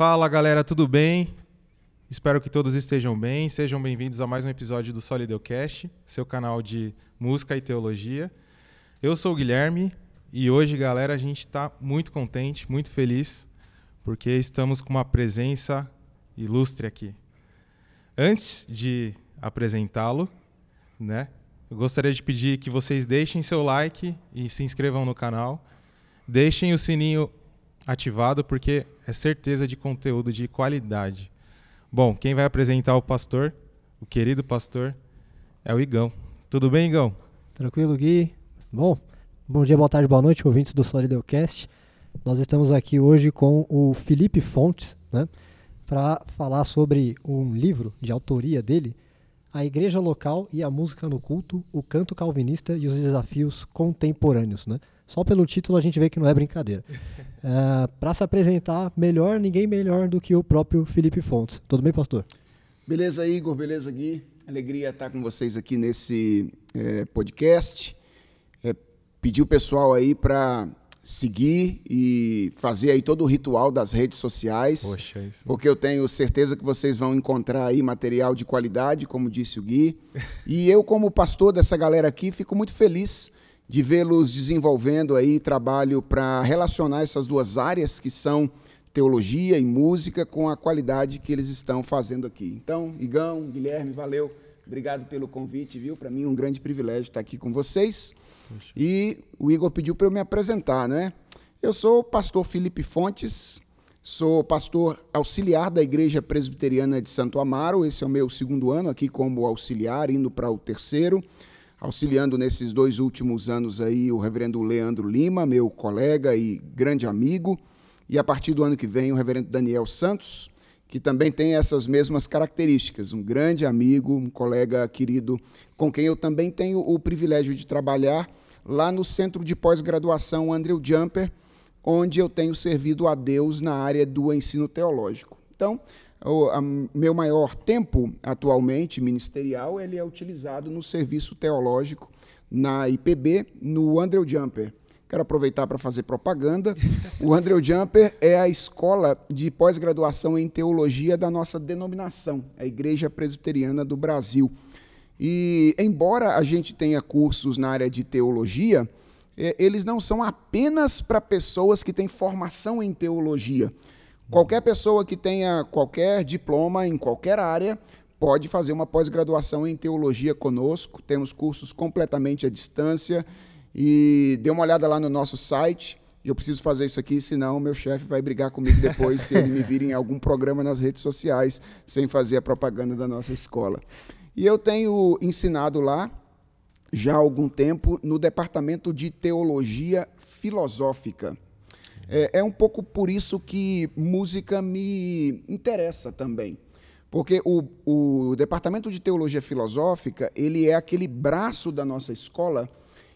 Fala galera, tudo bem? Espero que todos estejam bem. Sejam bem-vindos a mais um episódio do Solideucast, seu canal de música e teologia. Eu sou o Guilherme e hoje, galera, a gente está muito contente, muito feliz, porque estamos com uma presença ilustre aqui. Antes de apresentá-lo, né, eu gostaria de pedir que vocês deixem seu like e se inscrevam no canal. Deixem o sininho ativado, porque é certeza de conteúdo de qualidade. Bom, quem vai apresentar o pastor, o querido pastor, é o Igão. Tudo bem, Igão? Tranquilo, Gui? Bom, bom dia, boa tarde, boa noite, ouvintes do Solideucast. Nós estamos aqui hoje com o Felipe Fontes, né, para falar sobre um livro de autoria dele, A Igreja Local e a Música no Culto, o Canto Calvinista e os Desafios Contemporâneos. Né? Só pelo título a gente vê que não é brincadeira. É, para se apresentar melhor, ninguém melhor do que o próprio Felipe Fontes. Tudo bem, pastor? Beleza, Igor? Beleza, Gui? Alegria estar com vocês aqui nesse é, podcast. É, pedir o pessoal aí para seguir e fazer aí todo o ritual das redes sociais. Poxa, isso. Porque eu tenho certeza que vocês vão encontrar aí material de qualidade, como disse o Gui. E eu, como pastor dessa galera aqui, fico muito feliz de vê-los desenvolvendo aí trabalho para relacionar essas duas áreas que são teologia e música com a qualidade que eles estão fazendo aqui. Então, Igão, Guilherme, valeu. Obrigado pelo convite, viu? Para mim é um grande privilégio estar aqui com vocês. E o Igor pediu para eu me apresentar, né? Eu sou o pastor Felipe Fontes, sou pastor auxiliar da Igreja Presbiteriana de Santo Amaro. Esse é o meu segundo ano aqui como auxiliar, indo para o terceiro auxiliando nesses dois últimos anos aí o reverendo Leandro Lima, meu colega e grande amigo, e a partir do ano que vem o reverendo Daniel Santos, que também tem essas mesmas características, um grande amigo, um colega querido, com quem eu também tenho o privilégio de trabalhar lá no Centro de Pós-Graduação Andrew Jumper, onde eu tenho servido a Deus na área do ensino teológico. Então, o a, meu maior tempo atualmente ministerial ele é utilizado no serviço teológico na IPB, no Andrew Jumper. Quero aproveitar para fazer propaganda. O Andrew Jumper é a escola de pós-graduação em teologia da nossa denominação, a Igreja Presbiteriana do Brasil. E, embora a gente tenha cursos na área de teologia, é, eles não são apenas para pessoas que têm formação em teologia. Qualquer pessoa que tenha qualquer diploma em qualquer área pode fazer uma pós-graduação em teologia conosco. Temos cursos completamente à distância. E dê uma olhada lá no nosso site. Eu preciso fazer isso aqui, senão meu chefe vai brigar comigo depois se ele me vir em algum programa nas redes sociais sem fazer a propaganda da nossa escola. E eu tenho ensinado lá já há algum tempo no departamento de teologia filosófica. É, é um pouco por isso que música me interessa também. Porque o, o Departamento de Teologia Filosófica, ele é aquele braço da nossa escola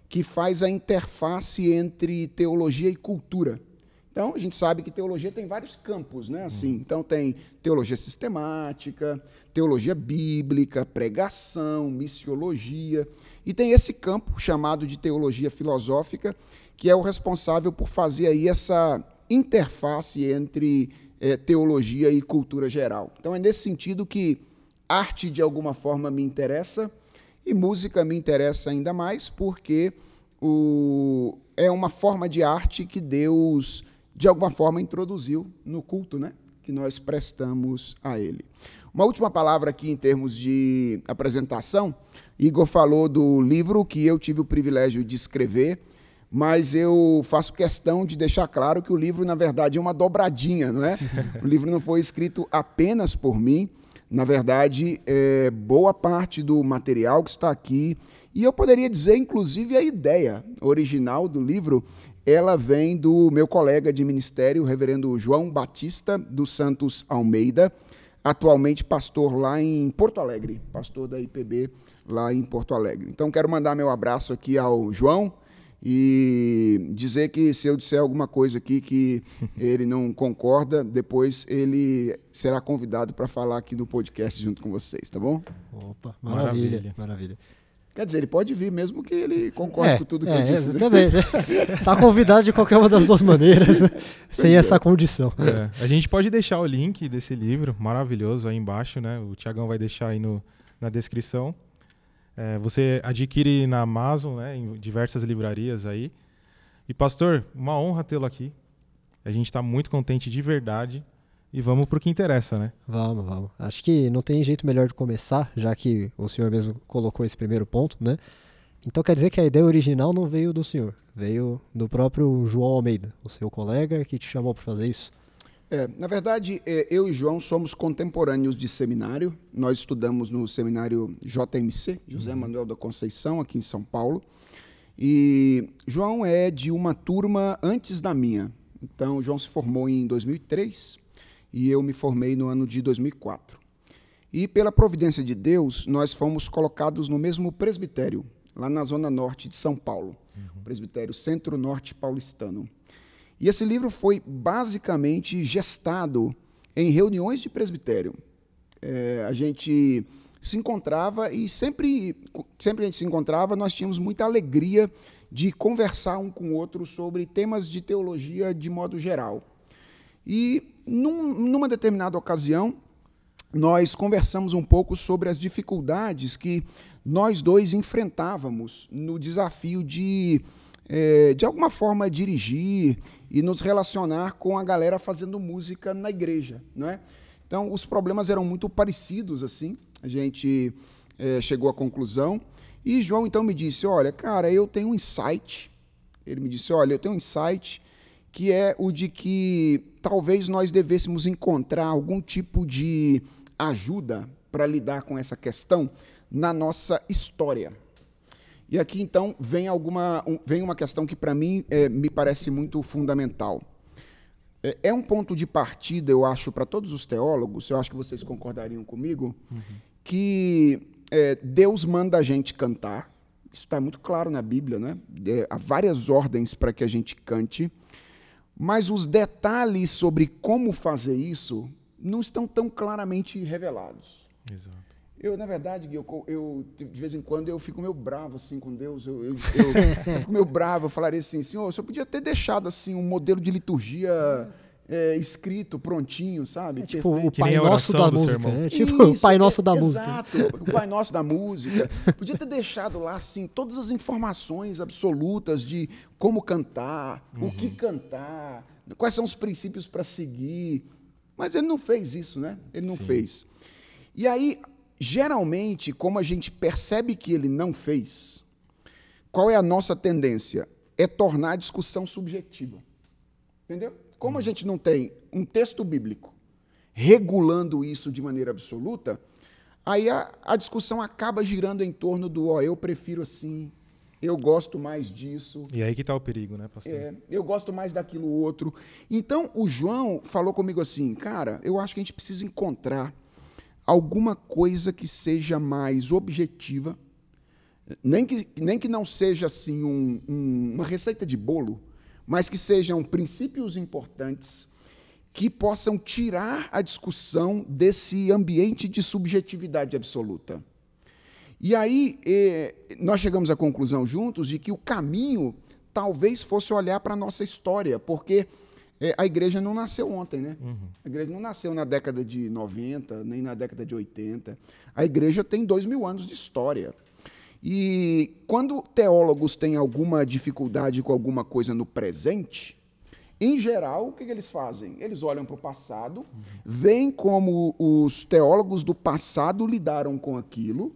que faz a interface entre teologia e cultura. Então, a gente sabe que teologia tem vários campos, né? Assim, então tem teologia sistemática, teologia bíblica, pregação, missiologia, e tem esse campo chamado de teologia filosófica, que é o responsável por fazer aí essa interface entre é, teologia e cultura geral. Então é nesse sentido que arte de alguma forma me interessa e música me interessa ainda mais porque o, é uma forma de arte que Deus de alguma forma introduziu no culto, né? Que nós prestamos a Ele. Uma última palavra aqui em termos de apresentação. Igor falou do livro que eu tive o privilégio de escrever mas eu faço questão de deixar claro que o livro, na verdade, é uma dobradinha, não é? O livro não foi escrito apenas por mim, na verdade, é, boa parte do material que está aqui, e eu poderia dizer, inclusive, a ideia original do livro, ela vem do meu colega de ministério, o reverendo João Batista dos Santos Almeida, atualmente pastor lá em Porto Alegre, pastor da IPB lá em Porto Alegre. Então, quero mandar meu abraço aqui ao João, e dizer que se eu disser alguma coisa aqui que ele não concorda, depois ele será convidado para falar aqui no podcast junto com vocês, tá bom? Opa, maravilha, maravilha. maravilha. Quer dizer, ele pode vir mesmo que ele concorde É, com tudo que é, eu disse. né? Exatamente. tá convidado de qualquer uma das duas maneiras, né? sem essa condição. É, a gente pode deixar o link desse livro maravilhoso aí embaixo, né? O Tiagão vai deixar aí no, na descrição. É, você adquire na Amazon, né? Em diversas livrarias aí. E pastor, uma honra tê-lo aqui. A gente está muito contente de verdade. E vamos pro que interessa, né? Vamos, vamos. Acho que não tem jeito melhor de começar, já que o senhor mesmo colocou esse primeiro ponto, né? Então quer dizer que a ideia original não veio do senhor, veio do próprio João Almeida, o seu colega que te chamou para fazer isso. É, na verdade, é, eu e João somos contemporâneos de seminário. Nós estudamos no seminário JMC, José Manuel da Conceição, aqui em São Paulo. E João é de uma turma antes da minha. Então, João se formou em 2003 e eu me formei no ano de 2004. E pela providência de Deus, nós fomos colocados no mesmo presbitério, lá na zona norte de São Paulo, o presbitério Centro-Norte Paulistano. E esse livro foi basicamente gestado em reuniões de presbitério. É, a gente se encontrava e sempre, sempre a gente se encontrava, nós tínhamos muita alegria de conversar um com o outro sobre temas de teologia de modo geral. E num, numa determinada ocasião, nós conversamos um pouco sobre as dificuldades que nós dois enfrentávamos no desafio de, é, de alguma forma, dirigir e nos relacionar com a galera fazendo música na igreja, não é? Então, os problemas eram muito parecidos, assim. A gente é, chegou à conclusão. E João, então, me disse, olha, cara, eu tenho um insight. Ele me disse, olha, eu tenho um insight que é o de que talvez nós devêssemos encontrar algum tipo de ajuda para lidar com essa questão na nossa história. E aqui então vem alguma um, vem uma questão que para mim é, me parece muito fundamental. É, é, um ponto de partida, eu acho, para todos os teólogos. Eu acho que vocês concordariam comigo uhum. que é, Deus manda a gente cantar. Isso está muito claro na Bíblia, né? há várias ordens para que a gente cante. Mas os detalhes sobre como fazer isso não estão tão claramente revelados. Exato. Eu, na verdade, eu, eu, de vez em quando eu fico meio bravo assim com Deus. Eu, eu, eu, eu fico meio bravo. Eu falaria assim, Senhor, você podia ter deixado assim um modelo de liturgia é, escrito, prontinho, sabe? É, tipo o Pai Nosso da música. É, tipo Isso, o Pai Nosso da música. Exato, o Pai Nosso da música. Podia ter deixado lá assim todas as informações absolutas de como cantar, uhum. o que cantar, quais são os princípios para seguir. Mas ele não fez isso, né? Ele não Sim. fez. E aí, geralmente, como a gente percebe que ele não fez, qual é a nossa tendência? É tornar a discussão subjetiva. Entendeu? Como a gente não tem um texto bíblico regulando isso de maneira absoluta, aí a, a discussão acaba girando em torno do, ó, eu prefiro assim, eu gosto mais disso. E aí que está o perigo, né, pastor? É, eu gosto mais daquilo outro. Então, o João falou comigo assim, cara, eu acho que a gente precisa encontrar alguma coisa que seja mais objetiva, nem que, nem que não seja assim um, um, uma receita de bolo, mas que sejam princípios importantes que possam tirar a discussão desse ambiente de subjetividade absoluta. E aí eh, nós chegamos à conclusão juntos de que o caminho talvez fosse olhar para a nossa história, porque eh, a igreja não nasceu ontem, né? Uhum. A igreja não nasceu na década de 90, nem na década de 80. A igreja tem dois mil anos de história. E quando teólogos têm alguma dificuldade com alguma coisa no presente, em geral, o que, eles fazem? Eles olham para o passado, veem como os teólogos do passado lidaram com aquilo,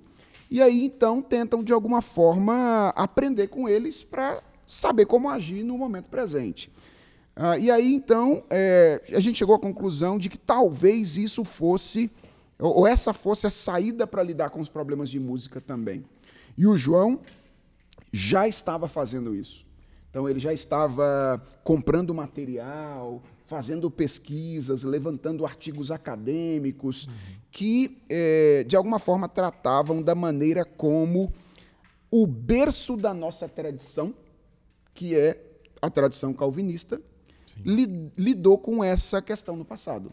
e aí então tentam de alguma forma aprender com eles para saber como agir no momento presente. Ah, e aí então é, a gente chegou à conclusão de que talvez isso fosse, ou essa fosse a saída para lidar com os problemas de música também. E o João já estava fazendo isso. Então ele já estava comprando material, fazendo pesquisas, levantando artigos acadêmicos uhum. que, é, de alguma forma, tratavam da maneira como o berço da nossa tradição, que é a tradição calvinista, li, lidou com essa questão no passado.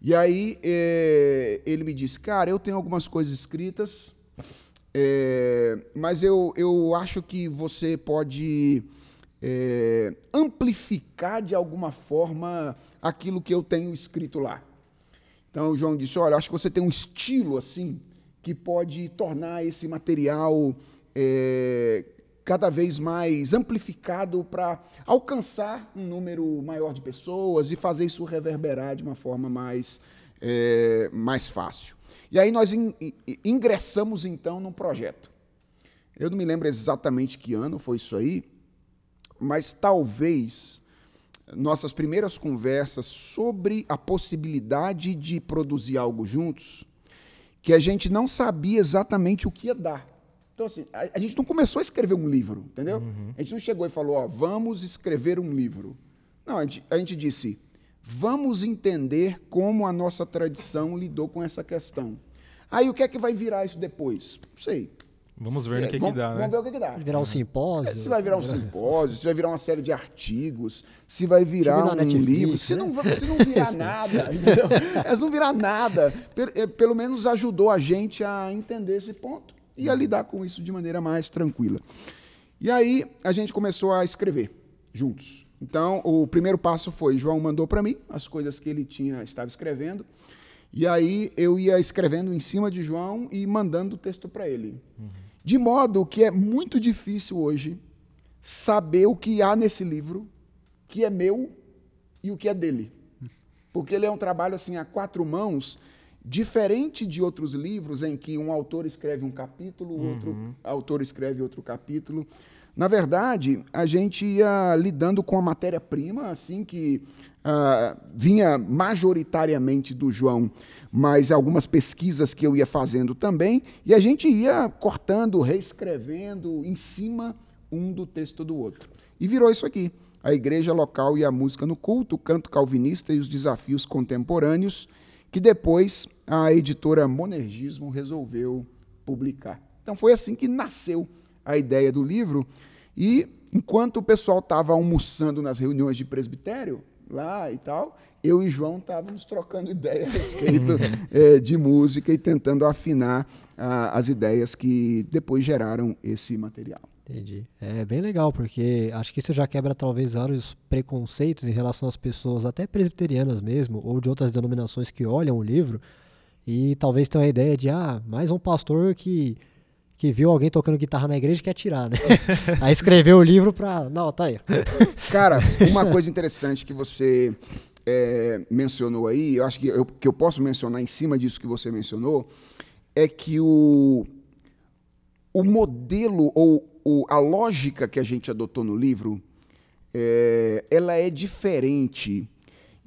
E aí é, ele me disse, cara, eu tenho algumas coisas escritas, é, mas eu, eu acho que você pode é, amplificar de alguma forma aquilo que eu tenho escrito lá. Então o João disse: Olha, acho que você tem um estilo assim que pode tornar esse material é, cada vez mais amplificado para alcançar um número maior de pessoas e fazer isso reverberar de uma forma mais, é, mais fácil. E aí nós in, ingressamos então num projeto. Eu não me lembro exatamente que ano foi isso aí, mas talvez nossas primeiras conversas sobre a possibilidade de produzir algo juntos, que a gente não sabia exatamente o que ia dar. Então, assim, a, a gente não começou a escrever um livro, entendeu? Uhum. A gente não chegou e falou, ó, vamos escrever um livro. Não, a gente, a gente disse, vamos entender como a nossa tradição lidou com essa questão. Aí o que é que vai virar isso depois? Não sei. Vamos ver o que, é, que dá, né? Vamos ver o que, que dá. Vai virar um simpósio. É, se vai virar um simpósio, se vai virar uma série de artigos, se vai virar um Netflix, livro. Se, né? não, se não virar nada, entendeu? É, se não virar nada, é, pelo menos ajudou a gente a entender esse ponto e a lidar com isso de maneira mais tranquila. E aí a gente começou a escrever juntos. Então, o primeiro passo foi, João mandou para mim as coisas que ele tinha estava escrevendo. E aí eu ia escrevendo em cima de João e mandando o texto para ele. Uhum. De modo que é muito difícil hoje saber o que há nesse livro, que é meu e o que é dele. Porque ele é um trabalho assim a quatro mãos Diferente de outros livros em que um autor escreve um capítulo, uhum. outro autor escreve outro capítulo. Na verdade, a gente ia lidando com a matéria-prima, assim, que uh, vinha majoritariamente do João, mas algumas pesquisas que eu ia fazendo também, e a gente ia cortando, reescrevendo em cima um do texto do outro. E virou isso aqui: a igreja local e a música no culto, o canto calvinista e os desafios contemporâneos que depois a editora Monergismo resolveu publicar. Então foi assim que nasceu a ideia do livro. E enquanto o pessoal estava almoçando nas reuniões de presbitério, lá e tal, eu e João estávamos trocando ideias a respeito é, de música e tentando afinar ah, as ideias que depois geraram esse material. Entendi. É bem legal, porque acho que isso já quebra talvez vários preconceitos em relação às pessoas, até presbiterianas mesmo, ou de outras denominações que olham o livro e talvez tenham a ideia de, ah, mais um pastor que, que viu alguém tocando guitarra na igreja e quer tirar, né? aí escreveu o livro pra. Não, tá aí. Cara, uma coisa interessante que você é, mencionou aí, eu acho que eu, que eu posso mencionar em cima disso que você mencionou, é que o, o modelo ou o, a lógica que a gente adotou no livro, é, ela é diferente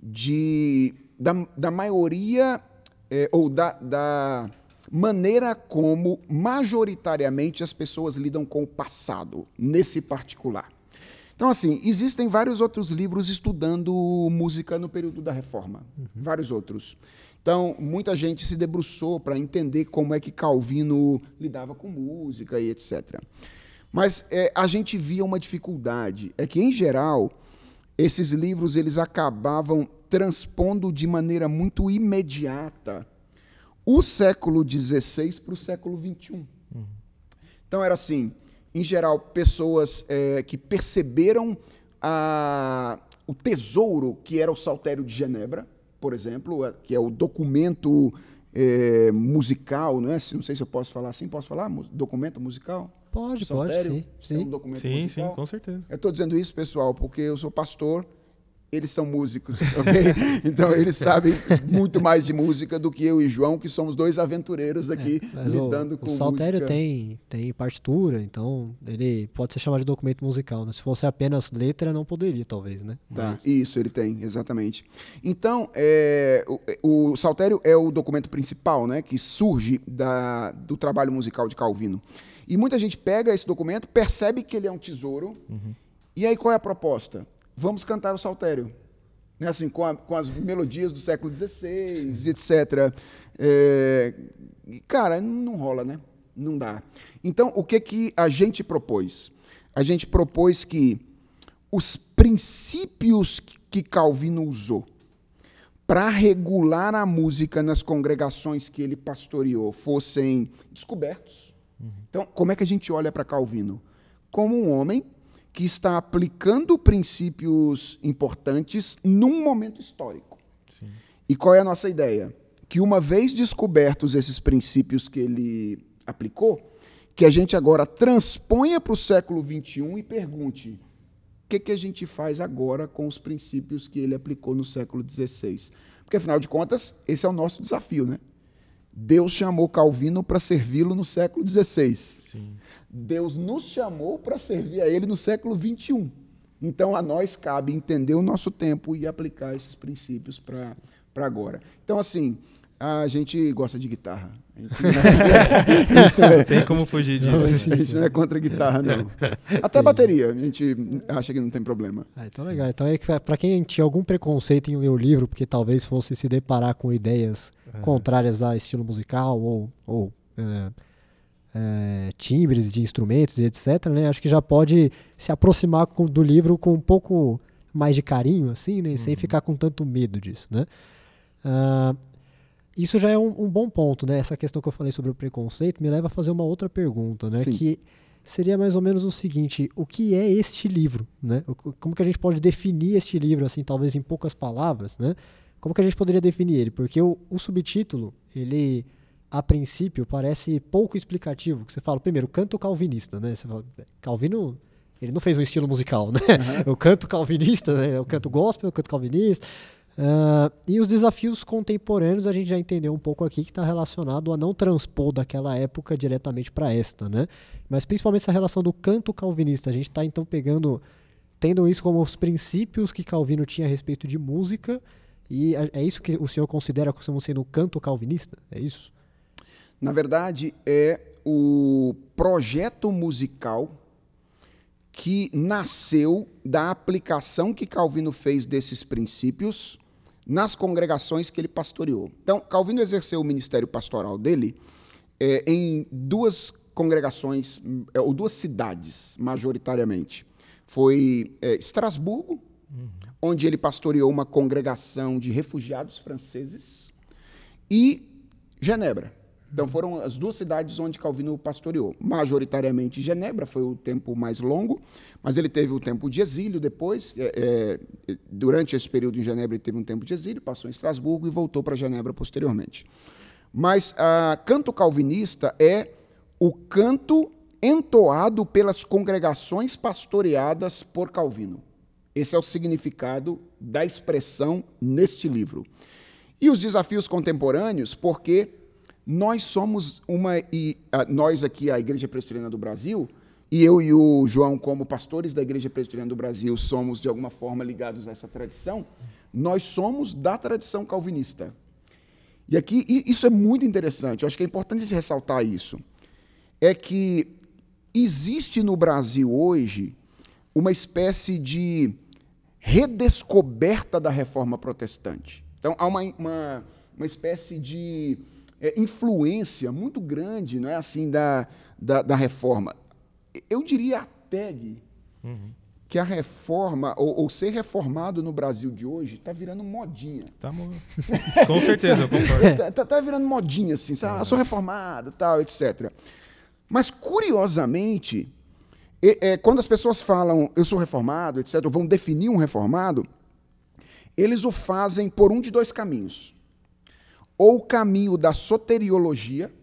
de, da, da maioria é, ou da, da maneira como majoritariamente as pessoas lidam com o passado, nesse particular. Então, assim, existem vários outros livros estudando música no período da Reforma, uhum. vários outros. Então, muita gente se debruçou para entender como é que Calvino lidava com música e etc. Mas é, a gente via uma dificuldade, é que em geral esses livros eles acabavam transpondo de maneira muito imediata o século XVI para o século XXI. Uhum. Então era assim, em geral pessoas é, que perceberam a, o tesouro que era o Saltério de Genebra, por exemplo, é, que é o documento é, musical, não é? Não sei se eu posso falar assim, posso falar documento musical? Pode, pode, sim. Sim, é um documento sim, musical. sim, com certeza. Eu estou dizendo isso, pessoal, porque eu sou pastor, eles são músicos, ok? então eles sabem muito mais de música do que eu e João, que somos dois aventureiros aqui é, lidando o, com o Saltério música. tem tem partitura, então ele pode ser chamado de documento musical. Né? Se fosse apenas letra, não poderia, talvez, né? Tá, Mas... isso ele tem, exatamente. Então, é, o, o Saltério é o documento principal, né, que surge da, do trabalho musical de Calvino. E muita gente pega esse documento, percebe que ele é um tesouro, uhum. e aí qual é a proposta? Vamos cantar o saltério. Né, assim, com, a, com as melodias do século XVI, etc. É, e, cara, não rola, né? Não dá. Então, o que, que a gente propôs? A gente propôs que os princípios que Calvino usou para regular a música nas congregações que ele pastoreou fossem descobertos Uhum. Então, como é que a gente olha para Calvino? Como um homem que está aplicando princípios importantes num momento histórico. Sim. E qual é a nossa ideia? Que uma vez descobertos esses princípios que ele aplicou, que a gente agora transponha para o século XXI e pergunte o que, que a gente faz agora com os princípios que ele aplicou no século XVI. Porque, afinal de contas, esse é o nosso desafio, né? Deus chamou Calvino para servi-lo no século XVI. Sim. Deus nos chamou para servir a ele no século XXI. Então, a nós cabe entender o nosso tempo e aplicar esses princípios para agora. Então, assim, a gente gosta de guitarra. Não tem como fugir disso. A gente não é contra guitarra, não. Até bateria, a gente acha que não tem problema. Ah, então legal. Então é que para quem tinha algum preconceito em ler o livro, porque talvez fosse se deparar com ideias é. contrárias a estilo musical ou, ou é, é, timbres de instrumentos e etc, né? Acho que já pode se aproximar com, do livro com um pouco mais de carinho, assim, né? Uhum. Sem ficar com tanto medo disso, né? Uh, isso já é um, um, bom ponto, né? Essa questão que eu falei sobre o preconceito me leva a fazer uma outra pergunta, né? Sim. Que seria mais ou menos o seguinte: o que é este livro, né? Como que a gente pode definir este livro, assim, talvez em poucas palavras, né? Como que a gente poderia definir ele? Porque o, o subtítulo, ele, a princípio, parece pouco explicativo. Que você fala, primeiro, canto calvinista, né? Você fala, Calvino, ele não fez um estilo musical, né? Uhum. o canto calvinista, né? O canto gospel, o canto calvinista. Uh, e os desafios contemporâneos a gente já entendeu um pouco aqui que está relacionado a não transpor daquela época diretamente para esta, né? Mas principalmente essa relação do canto calvinista. A gente está então pegando, tendo isso como os princípios que Calvino tinha a respeito de música e é, isso que o senhor considera como sendo o canto calvinista? É isso? Na verdade, é o projeto musical que nasceu da aplicação que Calvino fez desses princípios nas congregações que ele pastoreou. Então, Calvino exerceu o ministério pastoral dele é, em duas congregações, é, ou duas cidades, majoritariamente. Foi é, Estrasburgo, uhum. onde ele pastoreou uma congregação de refugiados franceses, e Genebra, então foram as duas cidades onde Calvino pastoreou. Majoritariamente Genebra foi o tempo mais longo, mas ele teve o tempo de exílio depois. É, é, durante esse período em Genebra ele teve um tempo de exílio, passou em Estrasburgo e voltou para Genebra posteriormente. Mas a canto calvinista é o canto entoado pelas congregações pastoreadas por Calvino. Esse é o significado da expressão neste livro. E os desafios contemporâneos, porque nós somos uma e nós aqui a Igreja Presbiteriana do Brasil e eu e o João como pastores da Igreja Presbiteriana do Brasil somos de alguma forma ligados a essa tradição. Nós somos da tradição calvinista. E aqui e isso é muito interessante. Eu acho que é importante a gente ressaltar isso. É que existe no Brasil hoje uma espécie de redescoberta da reforma protestante. Então há uma, uma, uma espécie de é, influência muito grande, não é assim, da, da, da reforma. Eu diria até uhum. que a reforma, ou, ou, ser reformado no Brasil de hoje, está virando modinha. Tá, com certeza, eu concordo. Está tá, tá virando modinha, assim, sabe? Ah, sou reformado, tal, etc. Mas, curiosamente, é, é, quando as pessoas falam eu sou reformado, etc., vão definir um reformado, eles o fazem por um de dois caminhos ou o caminho da soteriologia,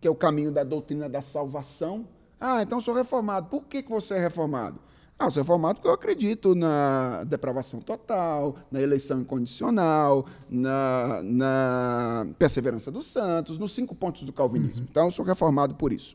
que é o caminho da doutrina da salvação. Ah, então sou reformado. Por que, que você é reformado? Ah, eu sou reformado porque eu acredito na depravação total, na eleição incondicional, na, na perseverança dos santos, nos cinco pontos do calvinismo. Uhum. Então, eu sou reformado por isso.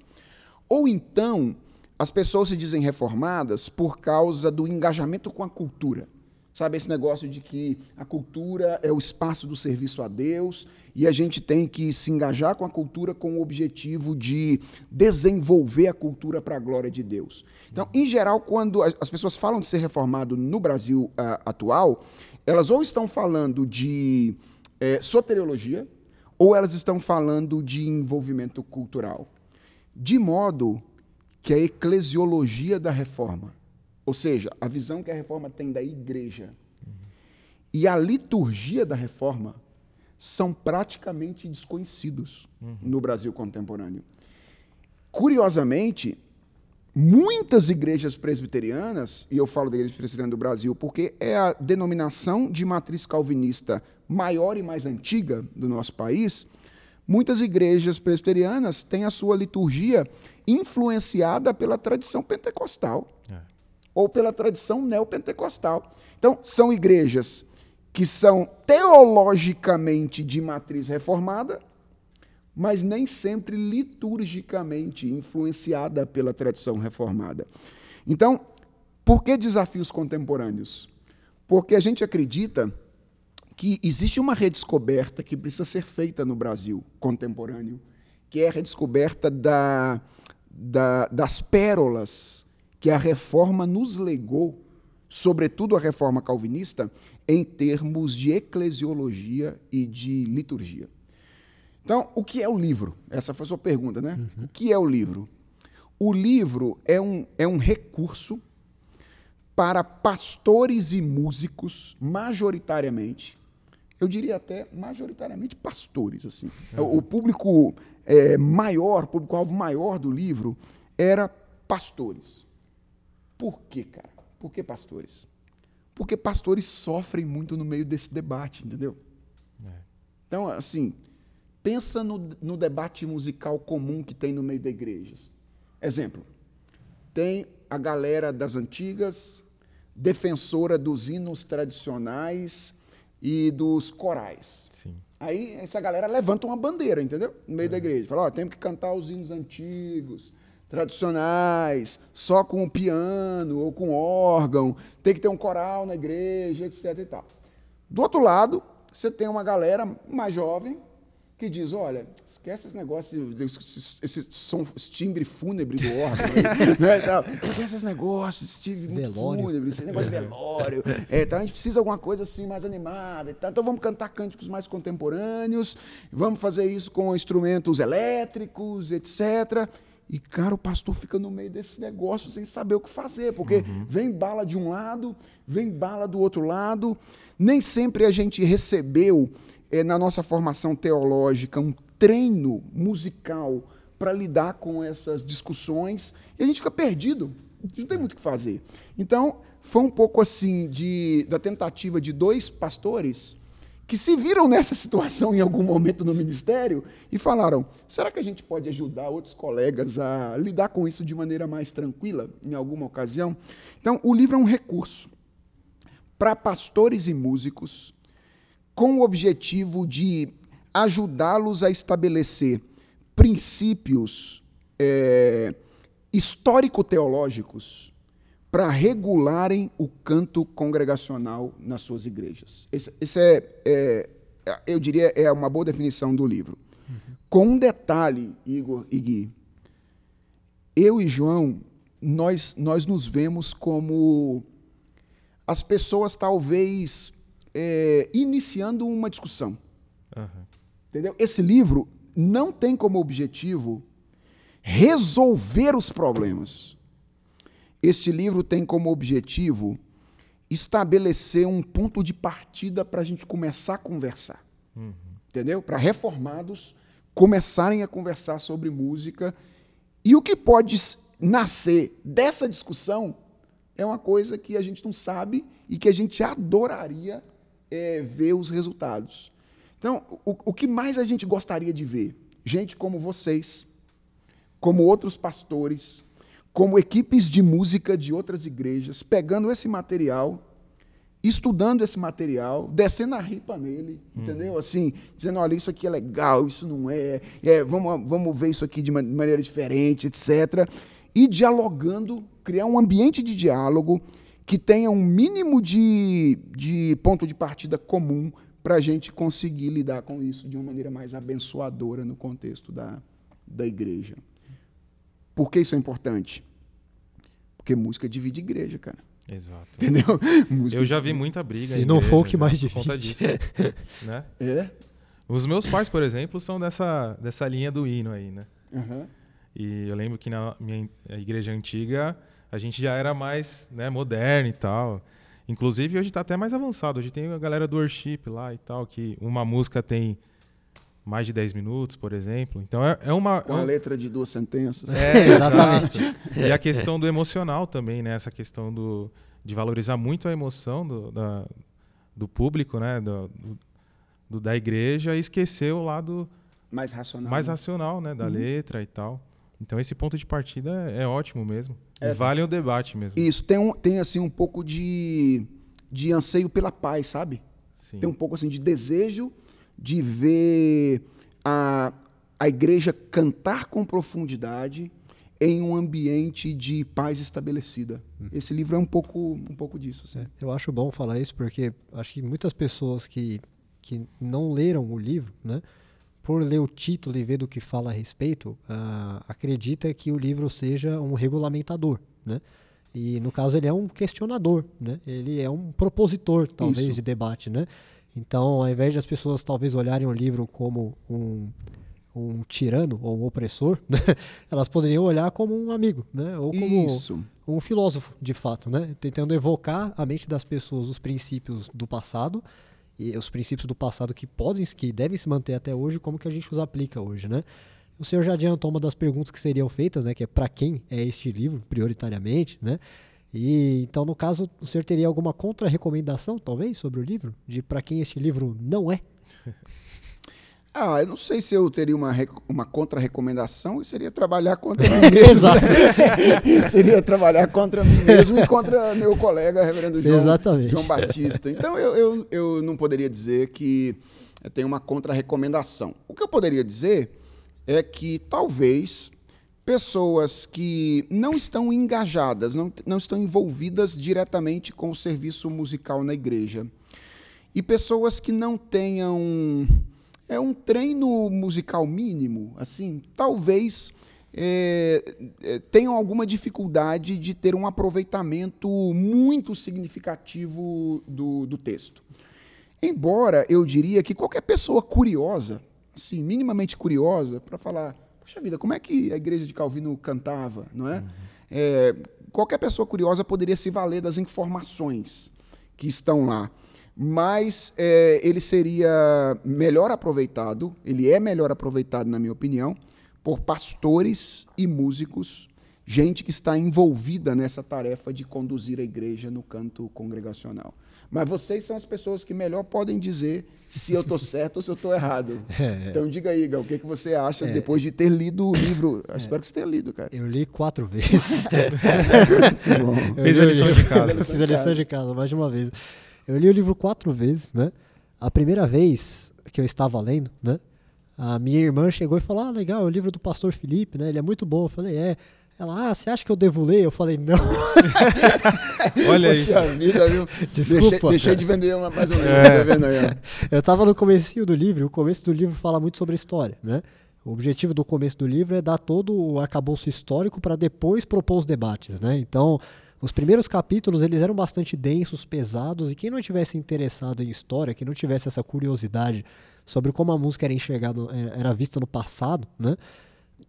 Ou então, as pessoas se dizem reformadas por causa do engajamento com a cultura. Sabe esse negócio de que a cultura é o espaço do serviço a Deus e a gente tem que se engajar com a cultura com o objetivo de desenvolver a cultura para a glória de Deus. Então, em geral, quando as pessoas falam de ser reformado no Brasil uh, atual, elas ou estão falando de é, soteriologia ou elas estão falando de envolvimento cultural. De modo que a eclesiologia da reforma ou seja, a visão que a reforma tem da igreja e a liturgia da reforma são praticamente desconhecidos uhum. no Brasil contemporâneo. curiosamente, muitas igrejas presbiterianas, e eu falo da igreja presbiteriana do Brasil porque é a denominação de matriz calvinista maior e mais antiga do nosso país, muitas igrejas presbiterianas têm a sua liturgia influenciada pela tradição pentecostal é. ou pela tradição neopentecostal. Então, são igrejas que são teologicamente de matriz reformada, mas nem sempre liturgicamente influenciada pela tradição reformada. Então, por que desafios contemporâneos? Porque a gente acredita que existe uma redescoberta que precisa ser feita no Brasil contemporâneo, que é a redescoberta da, da, das pérolas que a reforma nos legou, sobretudo a reforma calvinista, em termos de eclesiologia e de liturgia. Então, o que é o livro? Essa foi a sua pergunta, né? Uhum. O que é o livro? O livro é um, é um recurso para pastores e músicos, majoritariamente, eu diria até majoritariamente pastores. assim. Uhum. O público é, maior, público-alvo maior do livro era pastores. Por quê, cara? Por que pastores? Porque pastores sofrem muito no meio desse debate, entendeu? É. Então, assim, Pensa no, no debate musical comum que tem no meio da igreja. Exemplo, tem a galera das antigas, defensora dos hinos tradicionais e dos corais. Sim. Aí essa galera levanta uma bandeira, entendeu? No meio é. da igreja. Fala, ó, temos que cantar os hinos antigos, tradicionais, só com o piano ou com órgão, tem que ter um coral na igreja, etc e tal. Do outro lado, você tem uma galera mais jovem, que diz, olha, esquece esse negócio, esse, esse som, esse timbre fúnebre do órgão, né, esquece esse negócio, esse timbre velório. fúnebre, esse negócio de velório, é, então a gente precisa de alguma coisa assim mais animada, então vamos cantar cânticos mais contemporâneos, vamos fazer isso com instrumentos elétricos, etc., e, cara, o pastor fica no meio desse negócio sem saber o que fazer, porque uhum. vem bala de um lado, vem bala do outro lado. Nem sempre a gente recebeu é, na nossa formação teológica, um treino musical para lidar com essas discussões, e a gente fica perdido, não tem muito o que fazer. Então, foi um pouco assim de, da tentativa de dois pastores que se viram nessa situação em algum momento no ministério e falaram: será que a gente pode ajudar outros colegas a lidar com isso de maneira mais tranquila em alguma ocasião? Então, o livro é um recurso para pastores e músicos com o objetivo de ajudá-los a estabelecer princípios é, histórico-teológicos para regularem o canto congregacional nas suas igrejas. Esse é, é, eu diria, é uma boa definição do livro. Uhum. Com um detalhe, Igor e Gui, eu e João, nós, nós nos vemos como as pessoas talvez é, iniciando uma discussão. Uhum. Entendeu? Esse livro não tem como objetivo resolver os problemas. Este livro tem como objetivo estabelecer um ponto de partida para a gente começar a conversar. Uhum. Entendeu? Para reformados começarem a conversar sobre música. E o que pode nascer dessa discussão é uma coisa que a gente não sabe e que a gente adoraria é, ver os resultados. Então, o, o que mais a gente gostaria de ver? Gente como vocês, como outros pastores, como equipes de música de outras igrejas, pegando esse material, estudando esse material, descendo a ripa nele, hum. entendeu? Assim, dizendo, olha, isso aqui é legal, isso não é, é vamos, vamos ver isso aqui de maneira diferente, etc. E dialogando, criar um ambiente de diálogo que tenha um mínimo de, de ponto de partida comum para a gente conseguir lidar com isso de uma maneira mais abençoadora no contexto da, da igreja. Por que isso é importante? Porque música divide igreja, cara. Exato. Entendeu? Música Eu já vi muita briga. Se não igreja, for o que mais divide. Conta disso, né? É? Os meus pais, por exemplo, são dessa, dessa linha do hino aí, né? Uhum. E eu lembro que na minha igreja antiga a gente já era mais né, moderno e tal. Inclusive, hoje está até mais avançado. Hoje tem a galera do worship lá e tal, que uma música tem mais de 10 minutos, por exemplo. Então é, é uma. Com a letra de duas sentenças. É, exatamente. e a questão do emocional também, né? Essa questão do, de valorizar muito a emoção do, da, do público, né? Do, do, da igreja e esquecer o lado mais racional, mais né? racional, né? Da uhum. letra e tal. Então esse ponto de partida é, é ótimo mesmo. É, vale o debate mesmo. Isso tem um, tem assim um pouco de de anseio pela paz, sabe? Sim. Tem um pouco assim de desejo de ver a, a igreja cantar com profundidade em um ambiente de paz estabelecida. Hum. Esse livro é um pouco, um pouco disso. Assim. É, eu acho bom falar isso porque acho que muitas pessoas que, que não leram o livro, né, por ler o título e ver do que fala a respeito, uh, acredita que o livro seja um regulamentador, né? E no caso ele é um questionador, né? Ele é um propositor, talvez, isso. de debate, né? Então, ao invés de as pessoas talvez olharem o livro como um, um tirano ou um opressor, né? elas poderiam olhar como um amigo, né? Ou como Isso. um filósofo, de fato, né? Tentando evocar a mente das pessoas os princípios do passado e os princípios do passado que podem, que devem se manter até hoje, como que a gente os aplica hoje, né? O senhor já adiantou uma das perguntas que seriam feitas, né? Que é para quem é este livro, prioritariamente, né? E então, no caso, o senhor teria alguma contra-recomendação, talvez, sobre o livro? De para quem este livro não é? Ah, eu não sei se eu teria uma, uma contra-recomendação, seria trabalhar contra mim mesmo. Exato. seria trabalhar contra mim mesmo e contra meu colega, reverendo João, Exatamente. João Batista. Então, eu, eu, eu não poderia dizer que tem uma contra-recomendação. O que eu poderia dizer é que talvez pessoas que não estão engajadas, não, não estão envolvidas diretamente com o serviço musical na igreja, e pessoas que não tenham é um treino musical mínimo, assim, talvez é, é, tenham alguma dificuldade de ter um aproveitamento muito significativo do, do texto. Embora eu diria que qualquer pessoa curiosa, assim, minimamente curiosa, para falar Poxa vida, como é que a igreja de Calvino cantava, não é? Uhum. é? Qualquer pessoa curiosa poderia se valer das informações que estão lá, mas é, ele seria melhor aproveitado, ele é melhor aproveitado, na minha opinião, por pastores e músicos, gente que está envolvida nessa tarefa de conduzir a igreja no canto congregacional. Mas vocês são as pessoas que melhor podem dizer se eu estou certo ou se eu estou errado. É. Então diga aí, Gal, o que, que você acha é. depois de ter lido o livro? Eu é. espero que você tenha lido, cara. Eu li quatro vezes. Muito bom. Fiz a lição de casa. Fiz a lição de casa, mais de uma vez. Eu li o livro quatro vezes, né? A primeira vez que eu estava lendo, né? A minha irmã chegou e falou: Ah, legal, é o livro do pastor Felipe, né? Ele é muito bom. Eu falei: É. Ela, ah, você acha que eu devo ler? Eu falei, não. Olha Poxa isso. Vida, viu? Desculpa. Deixei, deixei de vender uma, mais ou menos, é. tá vendo aí? Eu estava no começo do livro, o começo do livro fala muito sobre história, né? O objetivo do começo do livro é dar todo o arcabouço histórico para depois propor os debates, né? Então, os primeiros capítulos, eles eram bastante densos, pesados, e quem não tivesse interessado em história, quem não tivesse essa curiosidade sobre como a música era enxergada, é, era vista no passado, né?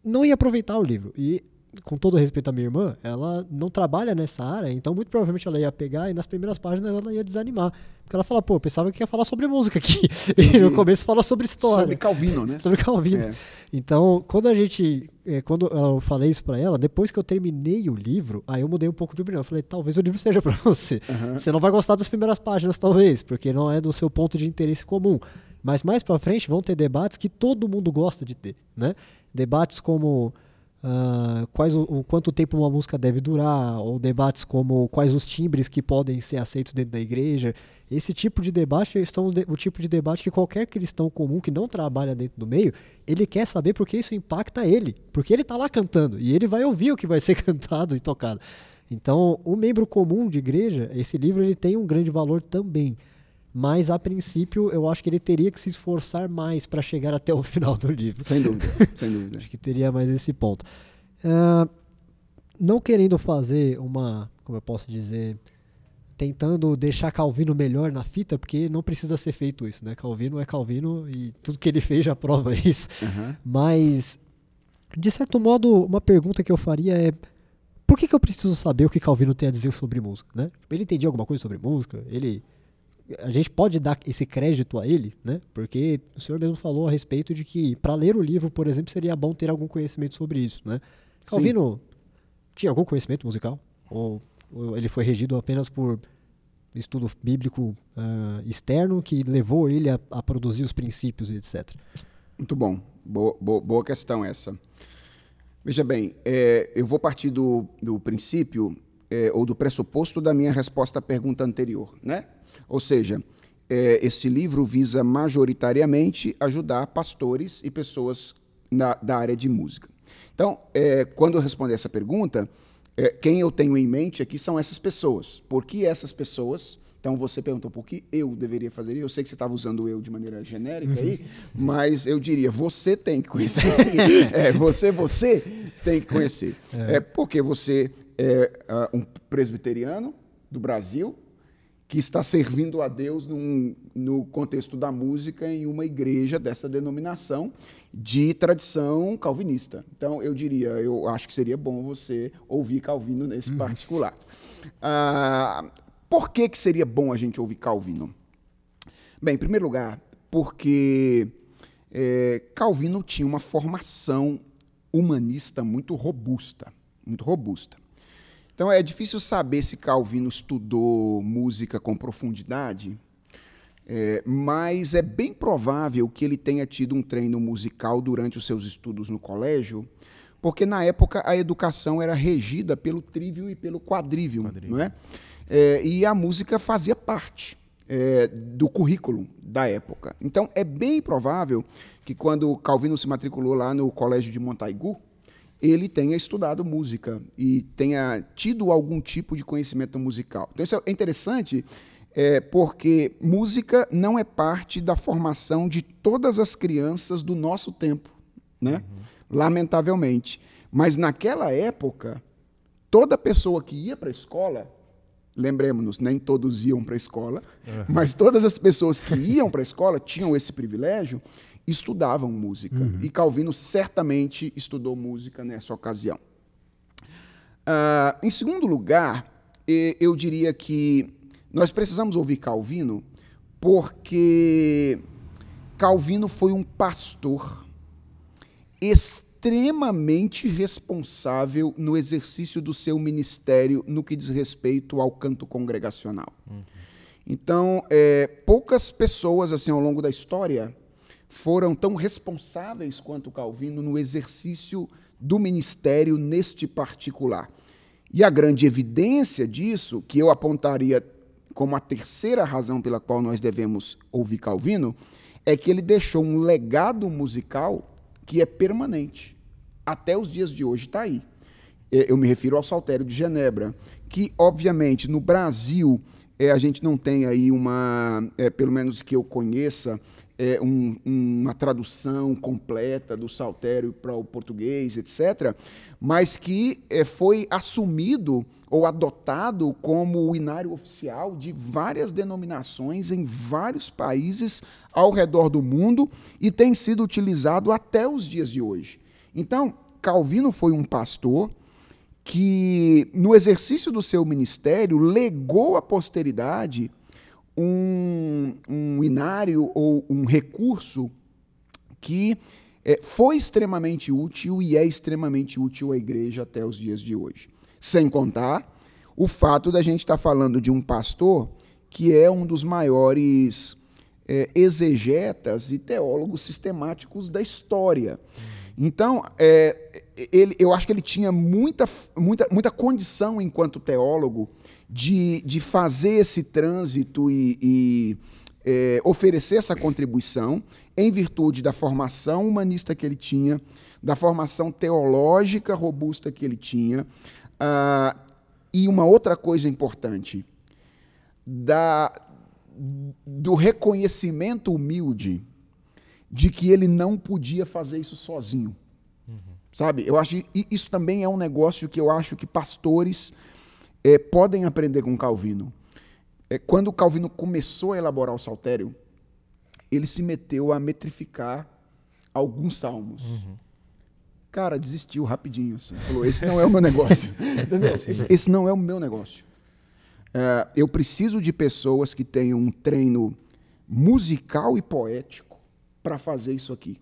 Não ia aproveitar o livro. E com todo respeito à minha irmã, ela não trabalha nessa área, então muito provavelmente ela ia pegar e nas primeiras páginas ela ia desanimar. Porque ela fala, pô, eu pensava que ia falar sobre música aqui. E no começo fala sobre história. Sobre Calvino, né? sobre Calvino. É. Então, quando a gente. É, quando eu falei isso para ela, depois que eu terminei o livro, aí eu mudei um pouco de opinião. Eu falei, talvez o livro seja para você. Uhum. Você não vai gostar das primeiras páginas, talvez, porque não é do seu ponto de interesse comum. Mas mais para frente vão ter debates que todo mundo gosta de ter, né? Debates como Uh, quais o, o, quanto tempo uma música deve durar, ou debates como quais os timbres que podem ser aceitos dentro da igreja. Esse tipo de debate são o tipo de debate que qualquer cristão comum que não trabalha dentro do meio, ele quer saber porque isso impacta ele, porque ele está lá cantando e ele vai ouvir o que vai ser cantado e tocado. Então, o membro comum de igreja, esse livro ele tem um grande valor também mas a princípio eu acho que ele teria que se esforçar mais para chegar até o final do livro. Sem dúvida, sem dúvida. acho que teria mais esse ponto. Uh, não querendo fazer uma, como eu posso dizer, tentando deixar Calvino melhor na fita, porque não precisa ser feito isso, né? Calvino é Calvino e tudo que ele fez já prova isso. Uhum. Mas, de certo modo, uma pergunta que eu faria é por que, que eu preciso saber o que Calvino tem a dizer sobre música, né? Ele entendia alguma coisa sobre música? Ele a gente pode dar esse crédito a ele, né? Porque o senhor mesmo falou a respeito de que para ler o livro, por exemplo, seria bom ter algum conhecimento sobre isso, né? Calvino tinha algum conhecimento musical? Ou, ou, ele foi regido apenas por estudo bíblico uh, externo que levou ele a, a, produzir os princípios e etc? Muito bom. Boa, boa, boa questão essa. Veja bem, é, eu vou partir do, do princípio é, ou do pressuposto da minha resposta à pergunta anterior, né? Ou seja, é, este livro visa majoritariamente ajudar pastores e pessoas na, da área de música. Então, é, quando eu responder essa pergunta, é, quem eu tenho em mente aqui são essas pessoas. Por que essas pessoas? Então você perguntou por que eu deveria fazer isso. Eu sei que você estava usando eu de maneira genérica aí, uhum. mas eu diria você tem que conhecer. é, você, você tem que conhecer. É, é porque você é uh, um presbiteriano do Brasil, que está servindo a Deus num, no contexto da música em uma igreja dessa denominação de tradição calvinista. Então, eu diria, eu acho que seria bom você ouvir Calvino nesse uhum. particular. Ah, por que, que seria bom a gente ouvir Calvino? Bem, em primeiro lugar, porque é, Calvino tinha uma formação humanista muito robusta, muito robusta. Então é difícil saber se Calvino estudou música com profundidade, é, mas é bem provável que ele tenha tido um treino musical durante os seus estudos no colégio, porque na época a educação era regida pelo trivium e pelo quadrivium, não é? é? E a música fazia parte é, do currículo da época. Então é bem provável que quando Calvino se matriculou lá no colégio de Montaigu, ele tenha estudado música e tenha tido algum tipo de conhecimento musical. Então, isso é interessante é, porque música não é parte da formação de todas as crianças do nosso tempo, né? Uhum. lamentavelmente. Mas naquela época, toda pessoa que ia para a escola, lembremos-nos, nem todos iam para a escola, mas todas as pessoas que iam para a escola tinham esse privilégio, estudavam música. Uhum. E Calvino certamente estudou música nessa ocasião. Uh, em segundo lugar, eu diria que nós precisamos ouvir Calvino porque Calvino foi um pastor extremamente responsável no exercício do seu ministério no que diz respeito ao canto congregacional. Uhum. Então, é, poucas pessoas assim ao longo da história foram tão responsáveis quanto Calvino no exercício do ministério neste particular. E a grande evidência disso, que eu apontaria como a terceira razão pela qual nós devemos ouvir Calvino, é que ele deixou um legado musical que é permanente. Até os dias de hoje está aí. É, eu me refiro ao Saltério de Genebra, que, obviamente, no Brasil, é, a gente não tem aí uma, é, pelo menos que eu conheça, é, um, uma tradução completa do saltério para o português, etc., mas que é, foi assumido ou adotado como o inário oficial de várias denominações em vários países ao redor do mundo e tem sido utilizado até os dias de hoje. Então, Calvino foi um pastor que, no exercício do seu ministério, legou à posteridade um, um inário ou um recurso que é, foi extremamente útil e é extremamente útil à igreja até os dias de hoje. Sem contar o fato da gente estar tá falando de um pastor que é um dos maiores é, exegetas e teólogos sistemáticos da história. Então, é, ele, eu acho que ele tinha muita, muita, muita condição, enquanto teólogo, de, de fazer esse trânsito e, e é, oferecer essa contribuição em virtude da formação humanista que ele tinha, da formação teológica robusta que ele tinha. Uh, e uma outra coisa importante, da, do reconhecimento humilde de que ele não podia fazer isso sozinho. Uhum. Sabe? Eu acho que isso também é um negócio que eu acho que pastores é, podem aprender com Calvino. É, quando Calvino começou a elaborar o saltério, ele se meteu a metrificar alguns salmos. Uhum. Cara, desistiu rapidinho. Assim. Falou: esse não é o meu negócio. esse, esse, não é o meu negócio. É, eu preciso de pessoas que tenham um treino musical e poético para fazer isso aqui.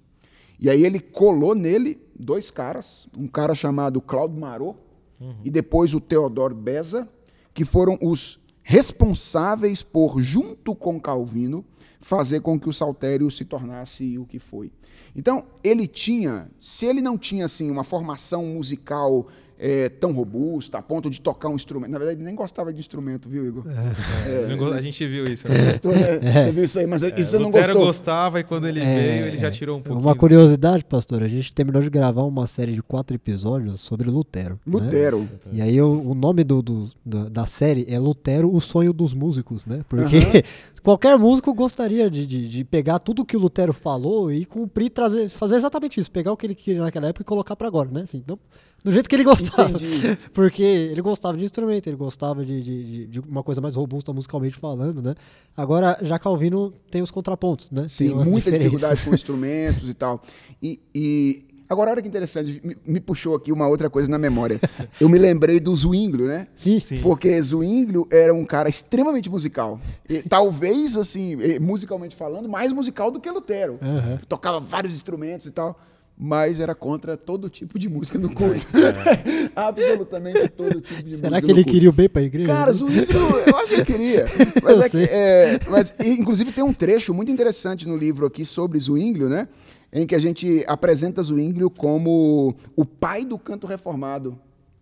E aí ele colou nele dois caras, um cara chamado Claudio Marot uhum. e depois o Theodor Beza, que foram os responsáveis por, junto com Calvino, fazer com que o saltério se tornasse o que foi. Então, ele tinha, se ele não tinha assim uma formação musical é, tão robusta, a ponto de tocar um instrumento. Na verdade, ele nem gostava de instrumento, viu, Igor? É. É, a gente viu isso. Né? Você viu isso aí, mas isso você não gostou. gostava e quando ele veio, ele já tirou um pouco. Uma curiosidade, pastor, a gente terminou de gravar uma série de quatro episódios sobre Lutero. Né? Lutero. Né? E aí o, o nome do, do, da série é Lutero, o sonho dos músicos, né? Porque uh -huh. qualquer músico gostaria de, de, de, pegar tudo que o Lutero falou e cumprir, trazer, fazer exatamente isso, pegar o que ele queria naquela época e colocar para agora, né? Assim, então, do jeito que ele gostava. Entendi. Porque ele gostava de instrumento, ele gostava de, de, de, uma coisa mais robusta musicalmente falando, né? Agora, já Calvino tem os contrapontos, né? Sim, muita dificuldade com instrumentos e tal. E, e, agora, olha que interessante, me, me, puxou aqui uma outra coisa na memória. Eu me lembrei do Zwinglio, né? Sim. Sim. Porque Zwinglio era um cara extremamente musical. E, talvez, assim, musicalmente falando, mais musical do que Lutero. Uhum. Tocava vários instrumentos e tal mas era contra todo tipo de música no culto. Absolutamente todo tipo de Será música. Será que ele queria o bem para a igreja? Cara, o livro, eu acho que ele queria. Mas, é que, é, mas, inclusive, tem um trecho muito interessante no livro aqui sobre Zwinglio, né? Em que a gente apresenta Zwinglio como o pai do canto reformado,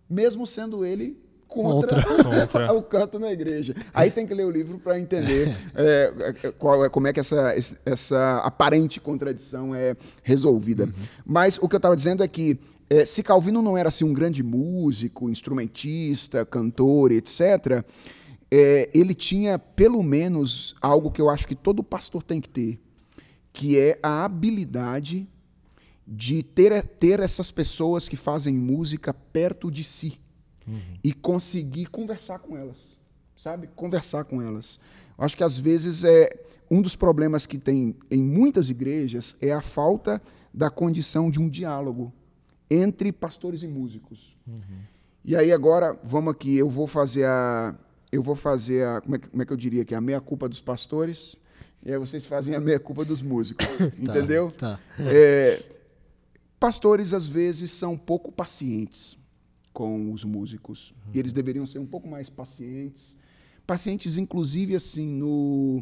mesmo sendo ele contra, contra. o canto na igreja. Aí tem que ler o livro para entender é, é, qual é, como é que essa, essa aparente contradição é resolvida. Uhum. Mas o que eu estava dizendo é que é, se Calvino não era assim, um grande músico, instrumentista, cantor, etc., é, ele tinha pelo menos algo que eu acho que todo pastor tem que ter, que é a habilidade de ter, ter essas pessoas que fazem música perto de si uhum. e conseguir conversar com elas, sabe? Conversar com elas. Eu acho que às vezes é um dos problemas que tem em muitas igrejas é a falta da condição de um diálogo entre pastores e músicos. Uhum. E aí agora vamos aqui, eu vou fazer a eu vou fazer a como é, como é que eu diria que a meia culpa dos pastores e aí vocês fazem a meia culpa dos músicos, tá, entendeu? Tá. É, pastores às vezes são pouco pacientes com os músicos. Uhum. E eles deveriam ser um pouco mais pacientes. Pacientes, inclusive, assim, no,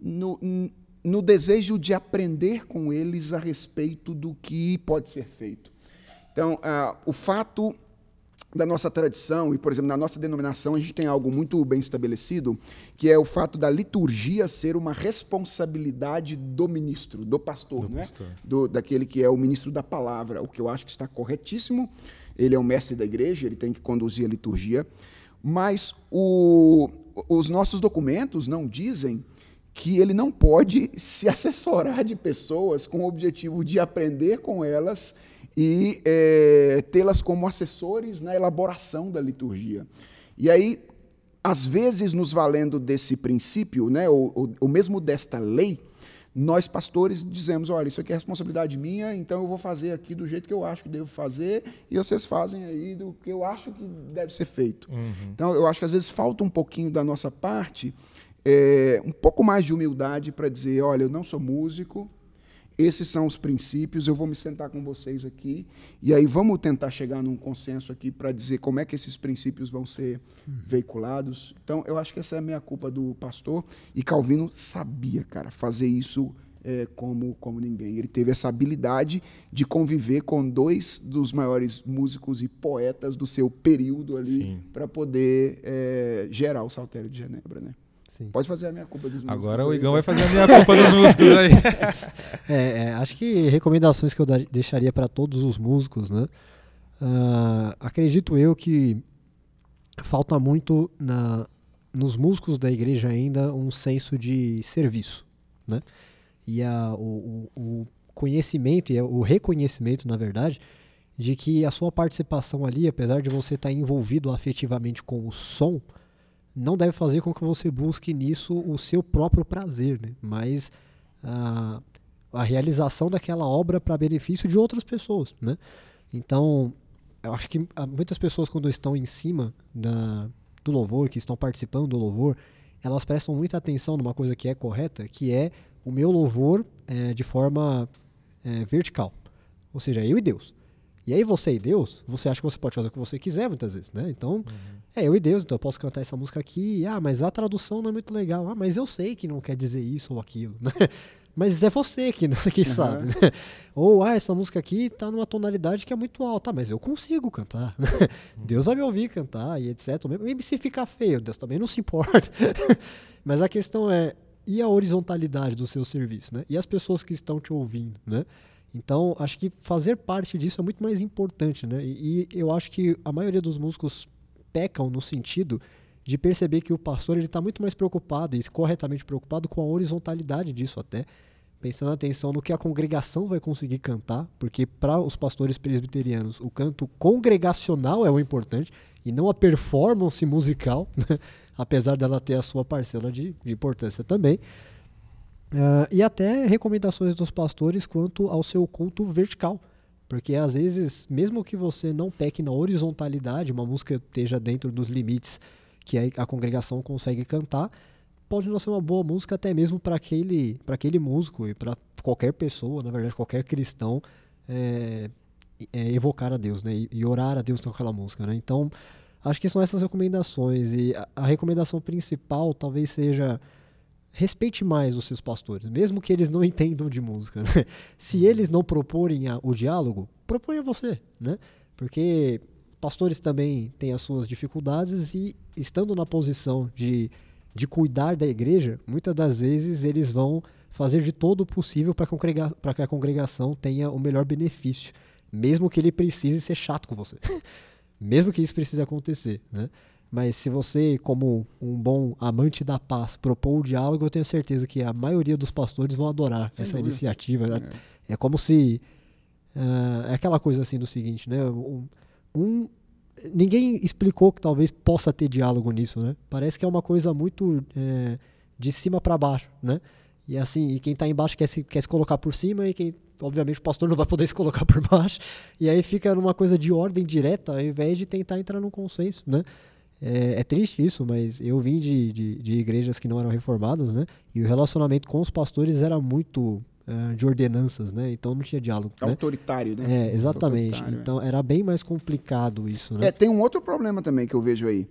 no, no desejo de aprender com eles a respeito do que pode ser feito. Então, ah, o fato da nossa tradição, e, por exemplo, na nossa denominação, a gente tem algo muito bem estabelecido, que é o fato da liturgia ser uma responsabilidade do ministro, do pastor, do, né? pastor. do daquele que é o ministro da palavra, o que eu acho que está corretíssimo ele é o mestre da igreja, ele tem que conduzir a liturgia, mas o, os nossos documentos não dizem que ele não pode se assessorar de pessoas com o objetivo de aprender com elas e é, tê-las como assessores na elaboração da liturgia. E aí, às vezes, nos valendo desse princípio, né, ou, ou, ou mesmo desta lei, nós pastores dizemos, olha, isso aqui é responsabilidade minha, então eu vou fazer aqui do jeito que eu acho que devo fazer e vocês fazem aí do que eu acho que deve ser feito. Uhum. Então eu acho que às vezes falta um pouquinho da nossa parte, é, um pouco mais de humildade para dizer, olha, eu não sou músico, esses são os princípios, eu vou me sentar com vocês aqui e aí vamos tentar chegar num consenso aqui para dizer como é que esses princípios vão ser veiculados. Então, eu acho que essa é a minha culpa do pastor e Calvino sabia, cara, fazer isso é, como, como ninguém. Ele teve essa habilidade de conviver com dois dos maiores músicos e poetas do seu período ali para poder é, gerar o Saltério de Genebra, né? Sim. Pode fazer a minha culpa dos músicos. Agora o Igão vai fazer a minha culpa dos músicos aí. É, é, acho que recomendações que eu deixaria para todos os músicos, né? Uh, acredito eu que falta muito na, nos músicos da igreja ainda um senso de serviço, né? E a, o, o conhecimento e o reconhecimento, na verdade, de que a sua participação ali, apesar de você estar envolvido afetivamente com o som, não deve fazer com que você busque nisso o seu próprio prazer, né? mas a, a realização daquela obra para benefício de outras pessoas. Né? Então, eu acho que muitas pessoas, quando estão em cima da, do louvor, que estão participando do louvor, elas prestam muita atenção numa coisa que é correta, que é o meu louvor é, de forma é, vertical. Ou seja, eu e Deus. E aí você e Deus, você acha que você pode fazer o que você quiser muitas vezes, né? Então, uhum. É eu e Deus, então eu posso cantar essa música aqui, ah, mas a tradução não é muito legal. Ah, mas eu sei que não quer dizer isso ou aquilo, né? Mas é você que, que uhum. sabe, né? Ou, ah, essa música aqui tá numa tonalidade que é muito alta, mas eu consigo cantar. Né? Uhum. Deus vai me ouvir cantar e etc. Mesmo se ficar feio, Deus também não se importa. mas a questão é, e a horizontalidade do seu serviço, né? E as pessoas que estão te ouvindo, né? Então, acho que fazer parte disso é muito mais importante, né? E, e eu acho que a maioria dos músicos pecam no sentido de perceber que o pastor ele está muito mais preocupado e corretamente preocupado com a horizontalidade disso até, pensando atenção no que a congregação vai conseguir cantar, porque para os pastores presbiterianos o canto congregacional é o importante e não a performance musical, né? apesar dela ter a sua parcela de, de importância também. Uh, e até recomendações dos pastores quanto ao seu culto vertical. Porque às vezes, mesmo que você não peque na horizontalidade, uma música esteja dentro dos limites que a, congregação consegue cantar, pode não ser uma boa música até mesmo para aquele, aquele músico e para qualquer pessoa, na verdade, qualquer cristão, é, é, evocar a Deus né, e, e, orar a Deus com aquela música. Né? Então, acho que são essas recomendações. E a, a recomendação principal talvez seja respeite mais os seus pastores, mesmo que eles não entendam de música. Né? Se uhum. eles não proporem a, o diálogo, proponha você, né? Porque pastores também têm as suas dificuldades e estando na posição de, de cuidar da igreja, muitas das vezes eles vão fazer de todo o possível para congrega que a congregação tenha o melhor benefício, mesmo que ele precise ser chato com você. mesmo que isso precise acontecer, né? Mas se você, como um bom amante da paz, propor o diálogo, eu tenho certeza que a maioria dos pastores vão adorar Sem essa dúvida. iniciativa. É. é. como se. Uh, é aquela coisa assim do seguinte, né? Um, um, ninguém explicou que talvez possa ter diálogo nisso, né? Parece que é uma coisa muito é, de cima para baixo, né? E assim, e quem está embaixo quer se, quer se colocar por cima e quem, obviamente, o pastor não vai poder se colocar por baixo. E aí fica numa coisa de ordem direta, ao invés de tentar entrar num consenso, né? É, é, triste isso, mas eu vim de, de, de, igrejas que não eram reformadas, né? E o relacionamento com os pastores era muito uh, de ordenanças, né? Então não tinha diálogo. Né? Autoritário, né? né? É, exatamente. É. Então era bem mais complicado isso, né? É, tem um outro problema também que eu vejo aí,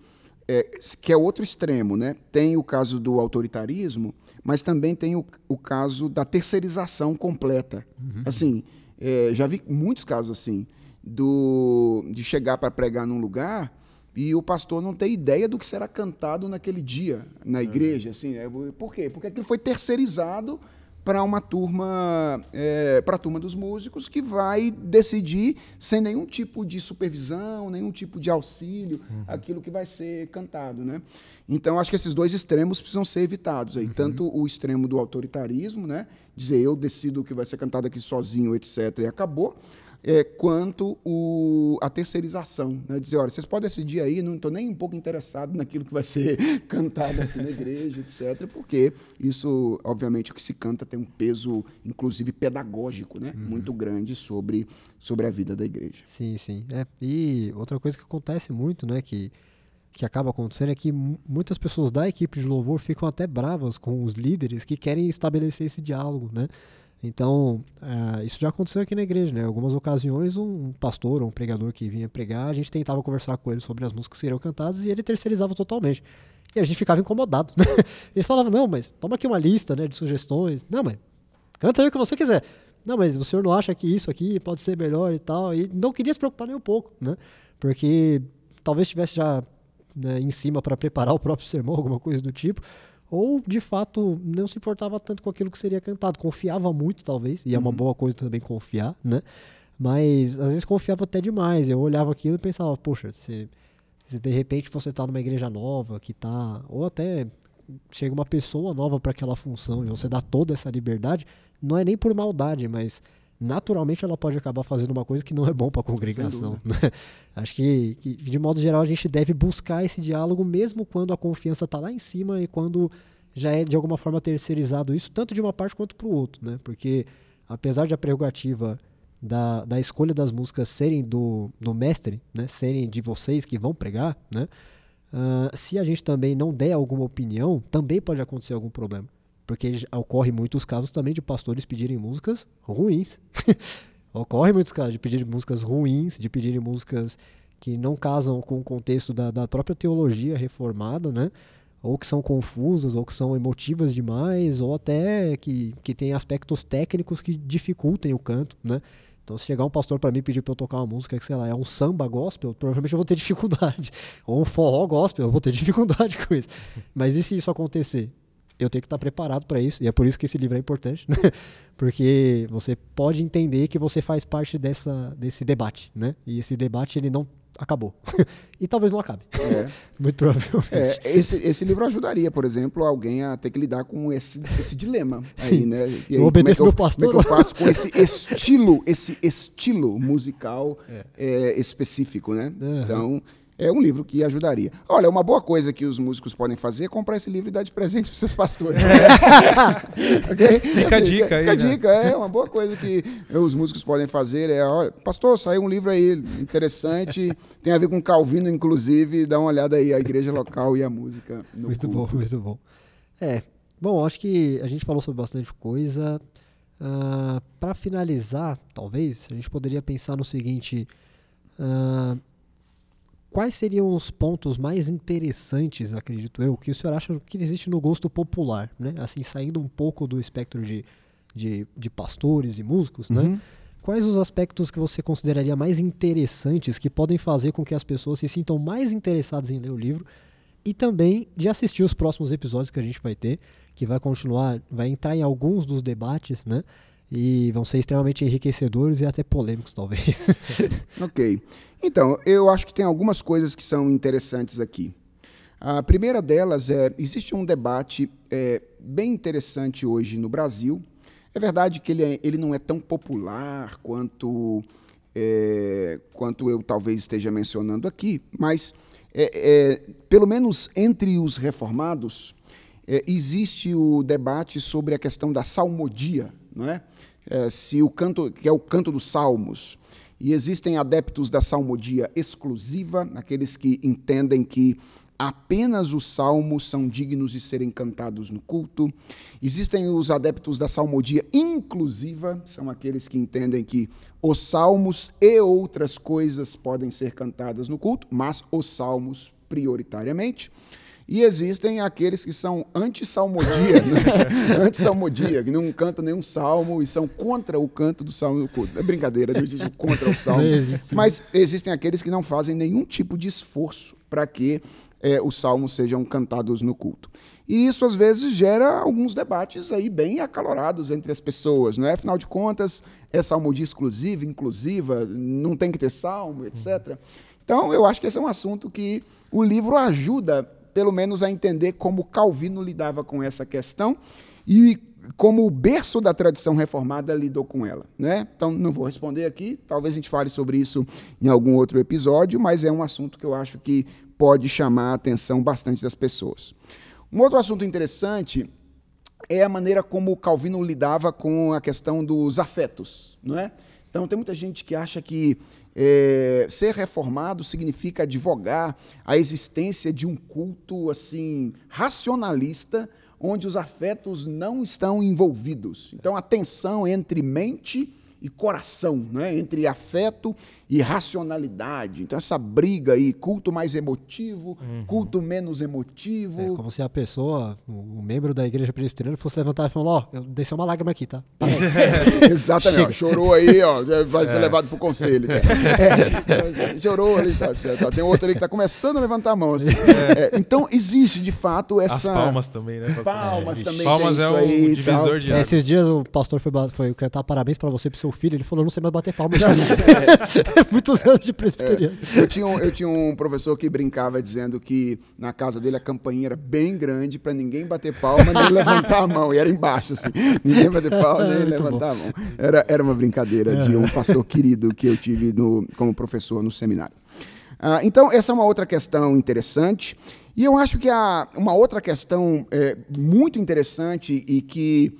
é, que é outro extremo, né? Tem o caso do autoritarismo, mas também tem o, o caso da terceirização completa. Uhum. Assim, é, já vi muitos casos assim, do, de chegar para pregar num lugar e o pastor não tem ideia do que será cantado naquele dia na igreja. Assim, é, por quê? Porque aquilo foi terceirizado para uma turma, é, para a turma dos músicos, que vai decidir sem nenhum tipo de supervisão, nenhum tipo de auxílio, uhum. aquilo que vai ser cantado. Né? Então, acho que esses dois extremos precisam ser evitados. Aí. Uhum. Tanto o extremo do autoritarismo, né? dizer eu decido o que vai ser cantado aqui sozinho, etc., e acabou é, quanto o, a terceirização. Né? Dizer, olha, vocês podem decidir aí, não estou nem um pouco interessado naquilo que vai ser cantado aqui na igreja, etc., porque isso, obviamente, o que se canta tem um peso, inclusive pedagógico, né? Uhum. muito grande sobre, sobre a vida da igreja. Sim, sim. É, e outra coisa que acontece muito, né, que que acaba acontecendo é que muitas pessoas da equipe de louvor ficam até bravas com os líderes que querem estabelecer esse diálogo, né? Então, uh, isso já aconteceu aqui na igreja, né? Algumas ocasiões, um pastor ou um pregador que vinha pregar, a gente tentava conversar com ele sobre as músicas que seriam cantadas e ele terceirizava totalmente. E a gente ficava incomodado, né? Ele falava, não, mas toma aqui uma lista né, de sugestões. Não, mas canta aí o que você quiser. Não, mas o senhor não acha que isso aqui pode ser melhor e tal? E não queria se preocupar nem um pouco, né? Porque talvez estivesse já né, em cima para preparar o próprio sermão, alguma coisa do tipo ou de fato não se importava tanto com aquilo que seria cantado, confiava muito talvez, e é uma uhum. boa coisa também confiar, né? Mas às vezes confiava até demais. Eu olhava aquilo e pensava, poxa, se, se de repente você está numa igreja nova que tá, ou até chega uma pessoa nova para aquela função e você dá toda essa liberdade, não é nem por maldade, mas naturalmente ela pode acabar fazendo uma coisa que não é bom para a congregação. Né? Acho que, que, de modo geral, a gente deve buscar esse diálogo mesmo quando a confiança está lá em cima e quando já é de alguma forma terceirizado isso, tanto de uma parte quanto para o outro. Né? Porque, apesar de a prerrogativa da, da escolha das músicas serem do, do mestre, né? serem de vocês que vão pregar, né? uh, se a gente também não der alguma opinião, também pode acontecer algum problema. Porque ocorre muitos casos também de pastores pedirem músicas ruins. ocorre muitos casos de pedirem músicas ruins, de pedirem músicas que não casam com o contexto da, da própria teologia reformada, né? ou que são confusas, ou que são emotivas demais, ou até que, que tem aspectos técnicos que dificultem o canto, né? Então, se chegar um pastor para mim pedir para eu tocar uma música que, sei lá, é um samba gospel, provavelmente eu vou ter dificuldade. Ou um forró gospel, eu vou ter dificuldade com isso. Mas e se isso acontecer? Eu tenho que estar preparado para isso, e é por isso que esse livro é importante, né? Porque você pode entender que você faz parte dessa, desse debate, né? E esse debate, ele não acabou. e talvez não acabe. É. Muito provavelmente. É, esse, esse livro ajudaria, por exemplo, alguém a ter que lidar com esse, esse dilema. Aí, né? E aí, eu obedeço é meu pastor. Como é que eu faço com esse estilo, esse estilo musical é. É, específico, né? Uhum. Então, é um livro que ajudaria. Olha, uma boa coisa que os músicos podem fazer é comprar esse livro e dar de presente para seus pastores. É. okay? Fica assim, a dica aí. Fica a né? dica, é uma boa coisa que os músicos podem fazer. É, olha, pastor, saiu um livro aí interessante, tem a ver com Calvino, inclusive, dá uma olhada aí, a igreja local e a música. muito culto. bom, muito bom. É, bom, acho que a gente falou sobre bastante coisa. Uh, ah, para finalizar, talvez, a gente poderia pensar no seguinte. Uh, quais seriam os pontos mais interessantes, acredito eu, que o senhor acha que existe no gosto popular, né? Assim, saindo um pouco do espectro de, de, de pastores e músicos, né? uhum. né? Quais os aspectos que você consideraria mais interessantes que podem fazer com que as pessoas se sintam mais interessadas em ler o livro e também de assistir os próximos episódios que a gente vai ter, que vai continuar, vai entrar em alguns dos debates, né? E vão ser extremamente enriquecedores e até polêmicos, talvez. ok. Então, eu acho que tem algumas coisas que são interessantes aqui. A primeira delas é: existe um debate é, bem interessante hoje no Brasil. É verdade que ele, é, ele não é tão popular quanto, é, quanto eu talvez esteja mencionando aqui, mas, é, é, pelo menos entre os reformados, é, existe o debate sobre a questão da salmodia, não é? é, se o canto, que é o canto dos salmos, e existem adeptos da salmodia exclusiva, aqueles que entendem que apenas os salmos são dignos de serem cantados no culto. Existem os adeptos da salmodia inclusiva, são aqueles que entendem que os salmos e outras coisas podem ser cantadas no culto, mas os salmos prioritariamente. E existem aqueles que são anti-salmodia, né? anti-salmodia, que não cantam nenhum salmo e são contra o canto do salmo. É brincadeira, não existe contra o salmo. Existe. Mas existem aqueles que não fazem nenhum tipo de esforço para que é, os salmos sejam cantados no culto. E isso, às vezes, gera alguns debates aí bem acalorados entre as pessoas, não é? Afinal de contas, é salmodia exclusiva, inclusiva, não tem que ter salmo, etc. Então, eu acho que esse é um assunto que o livro ajuda pelo menos a entender como Calvino lidava com essa questão e como o berço da tradição reformada lidou com ela. Né? Então, não vou responder aqui, talvez a gente fale sobre isso em algum outro episódio, mas é um assunto que eu acho que pode chamar a atenção bastante das pessoas. Um outro assunto interessante é a maneira como Calvino lidava com a questão dos afetos. Não é? Então, tem muita gente que acha que é, ser reformado significa advogar a existência de um culto assim racionalista, onde os afetos não estão envolvidos. Então, a tensão entre mente e coração, né? entre afeto e racionalidade. Então, essa briga aí, culto mais emotivo, uhum. culto menos emotivo. É como se a pessoa, o membro da igreja presbiteriana, fosse levantar e falar: Ó, oh, eu desci uma lágrima aqui, tá? Exatamente, ó, chorou aí, ó, vai é. ser levado pro conselho. Tá? É, chorou ali, tá, tá, Tem outro ali que tá começando a levantar a mão. Assim. É, então, existe de fato essa. As palmas também, né? Palmas também. Palmas é um aí, divisor de. É, esses dias o pastor foi, foi cantar parabéns pra você e pro seu filho. Ele falou: não sei mais bater palmas. Muitos anos de presbiteriano. É, eu, tinha um, eu tinha um professor que brincava dizendo que na casa dele a campainha era bem grande para ninguém bater palma nem levantar a mão. E era embaixo, assim. Ninguém bater palma nem é, levantar bom. a mão. Era, era uma brincadeira de um pastor querido que eu tive no, como professor no seminário. Ah, então, essa é uma outra questão interessante. E eu acho que há uma outra questão é, muito interessante e que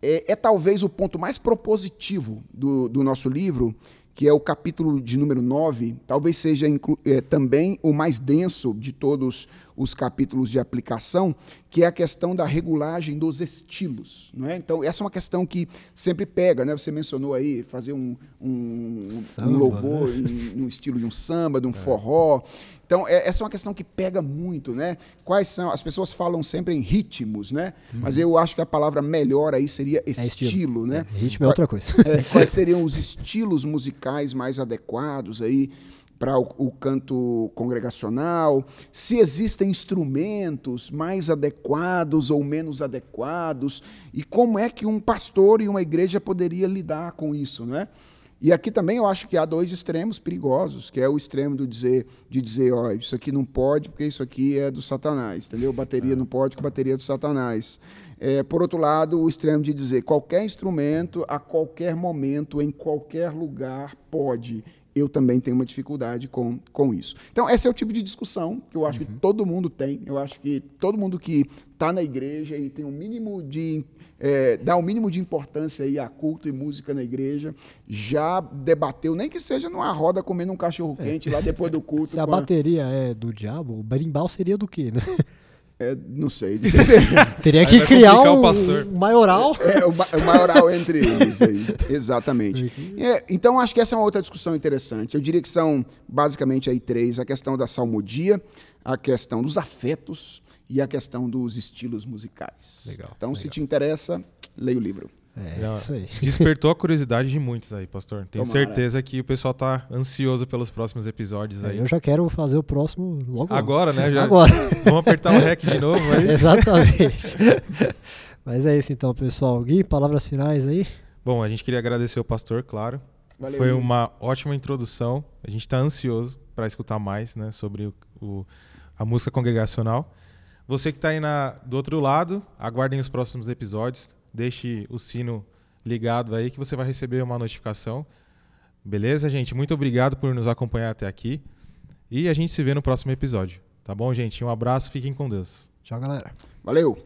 é, é, talvez o ponto mais propositivo do, do nosso livro, que é o capítulo de número 9, talvez seja é, também o mais denso de todos os capítulos de aplicação, que é a questão da regulagem dos estilos. Não é? Então, essa é uma questão que sempre pega. Né? Você mencionou aí fazer um, um, samba, um louvor né? em, no estilo de um samba, de um é. forró. Então, é, essa é uma questão que pega muito, né? Quais são? As pessoas falam sempre em ritmos, né? Uhum. Mas eu acho que a palavra melhor aí seria estilo, é estilo. né? É, ritmo é outra coisa. É, quais seriam os estilos musicais mais adequados aí? para o, o, canto congregacional, se existem instrumentos mais adequados ou menos adequados, e como é que um pastor e uma igreja poderia lidar com isso, não é? E aqui também eu acho que há dois extremos perigosos, que é o extremo do dizer, de dizer, ó, isso aqui não pode porque isso aqui é do Satanás, entendeu? Bateria é. não pode porque bateria é do Satanás. É, por outro lado, o extremo de dizer, qualquer instrumento, a qualquer momento, em qualquer lugar, pode. Eu também tenho uma dificuldade com, com isso. Então, esse é o tipo de discussão que eu acho uhum. que todo mundo tem. Eu acho que todo mundo que está na igreja e tem um mínimo de é, dá o um mínimo de importância aí a culto e música na igreja, já debateu, nem que seja numa roda comendo um cachorro quente é. lá depois do culto. Se a bateria é do diabo, o berimbau seria do quê, né? É, não sei. Teria que criar um, um, maioral. É, o, o maioral entre eles aí. Exatamente. É, então, acho que essa é uma outra discussão interessante. Eu diria que são basicamente aí três: a questão da salmodia, a questão dos afetos e a questão dos estilos musicais. Legal. Então, legal. se te interessa, leia o livro. É, isso aí. Despertou a curiosidade de muitos aí, pastor. Tenho Tomara. certeza que o pessoal está ansioso pelos próximos episódios é, aí. eu já quero fazer o próximo logo. Agora, né? Já Agora. Vamos apertar o REC de novo aí. Exatamente. Mas é isso então, pessoal. Gui, palavras finais aí. Bom, a gente queria agradecer o pastor, claro. Valeu, Foi uma ótima introdução. A gente está ansioso para escutar mais né, sobre o, o, a música congregacional. Você que está aí na, do outro lado, aguardem os próximos episódios. Deixe o sino ligado aí que você vai receber uma notificação. Beleza, gente? Muito obrigado por nos acompanhar até aqui. E a gente se vê no próximo episódio. Tá bom, gente? Um abraço, fiquem com Deus. Tchau, galera. Valeu!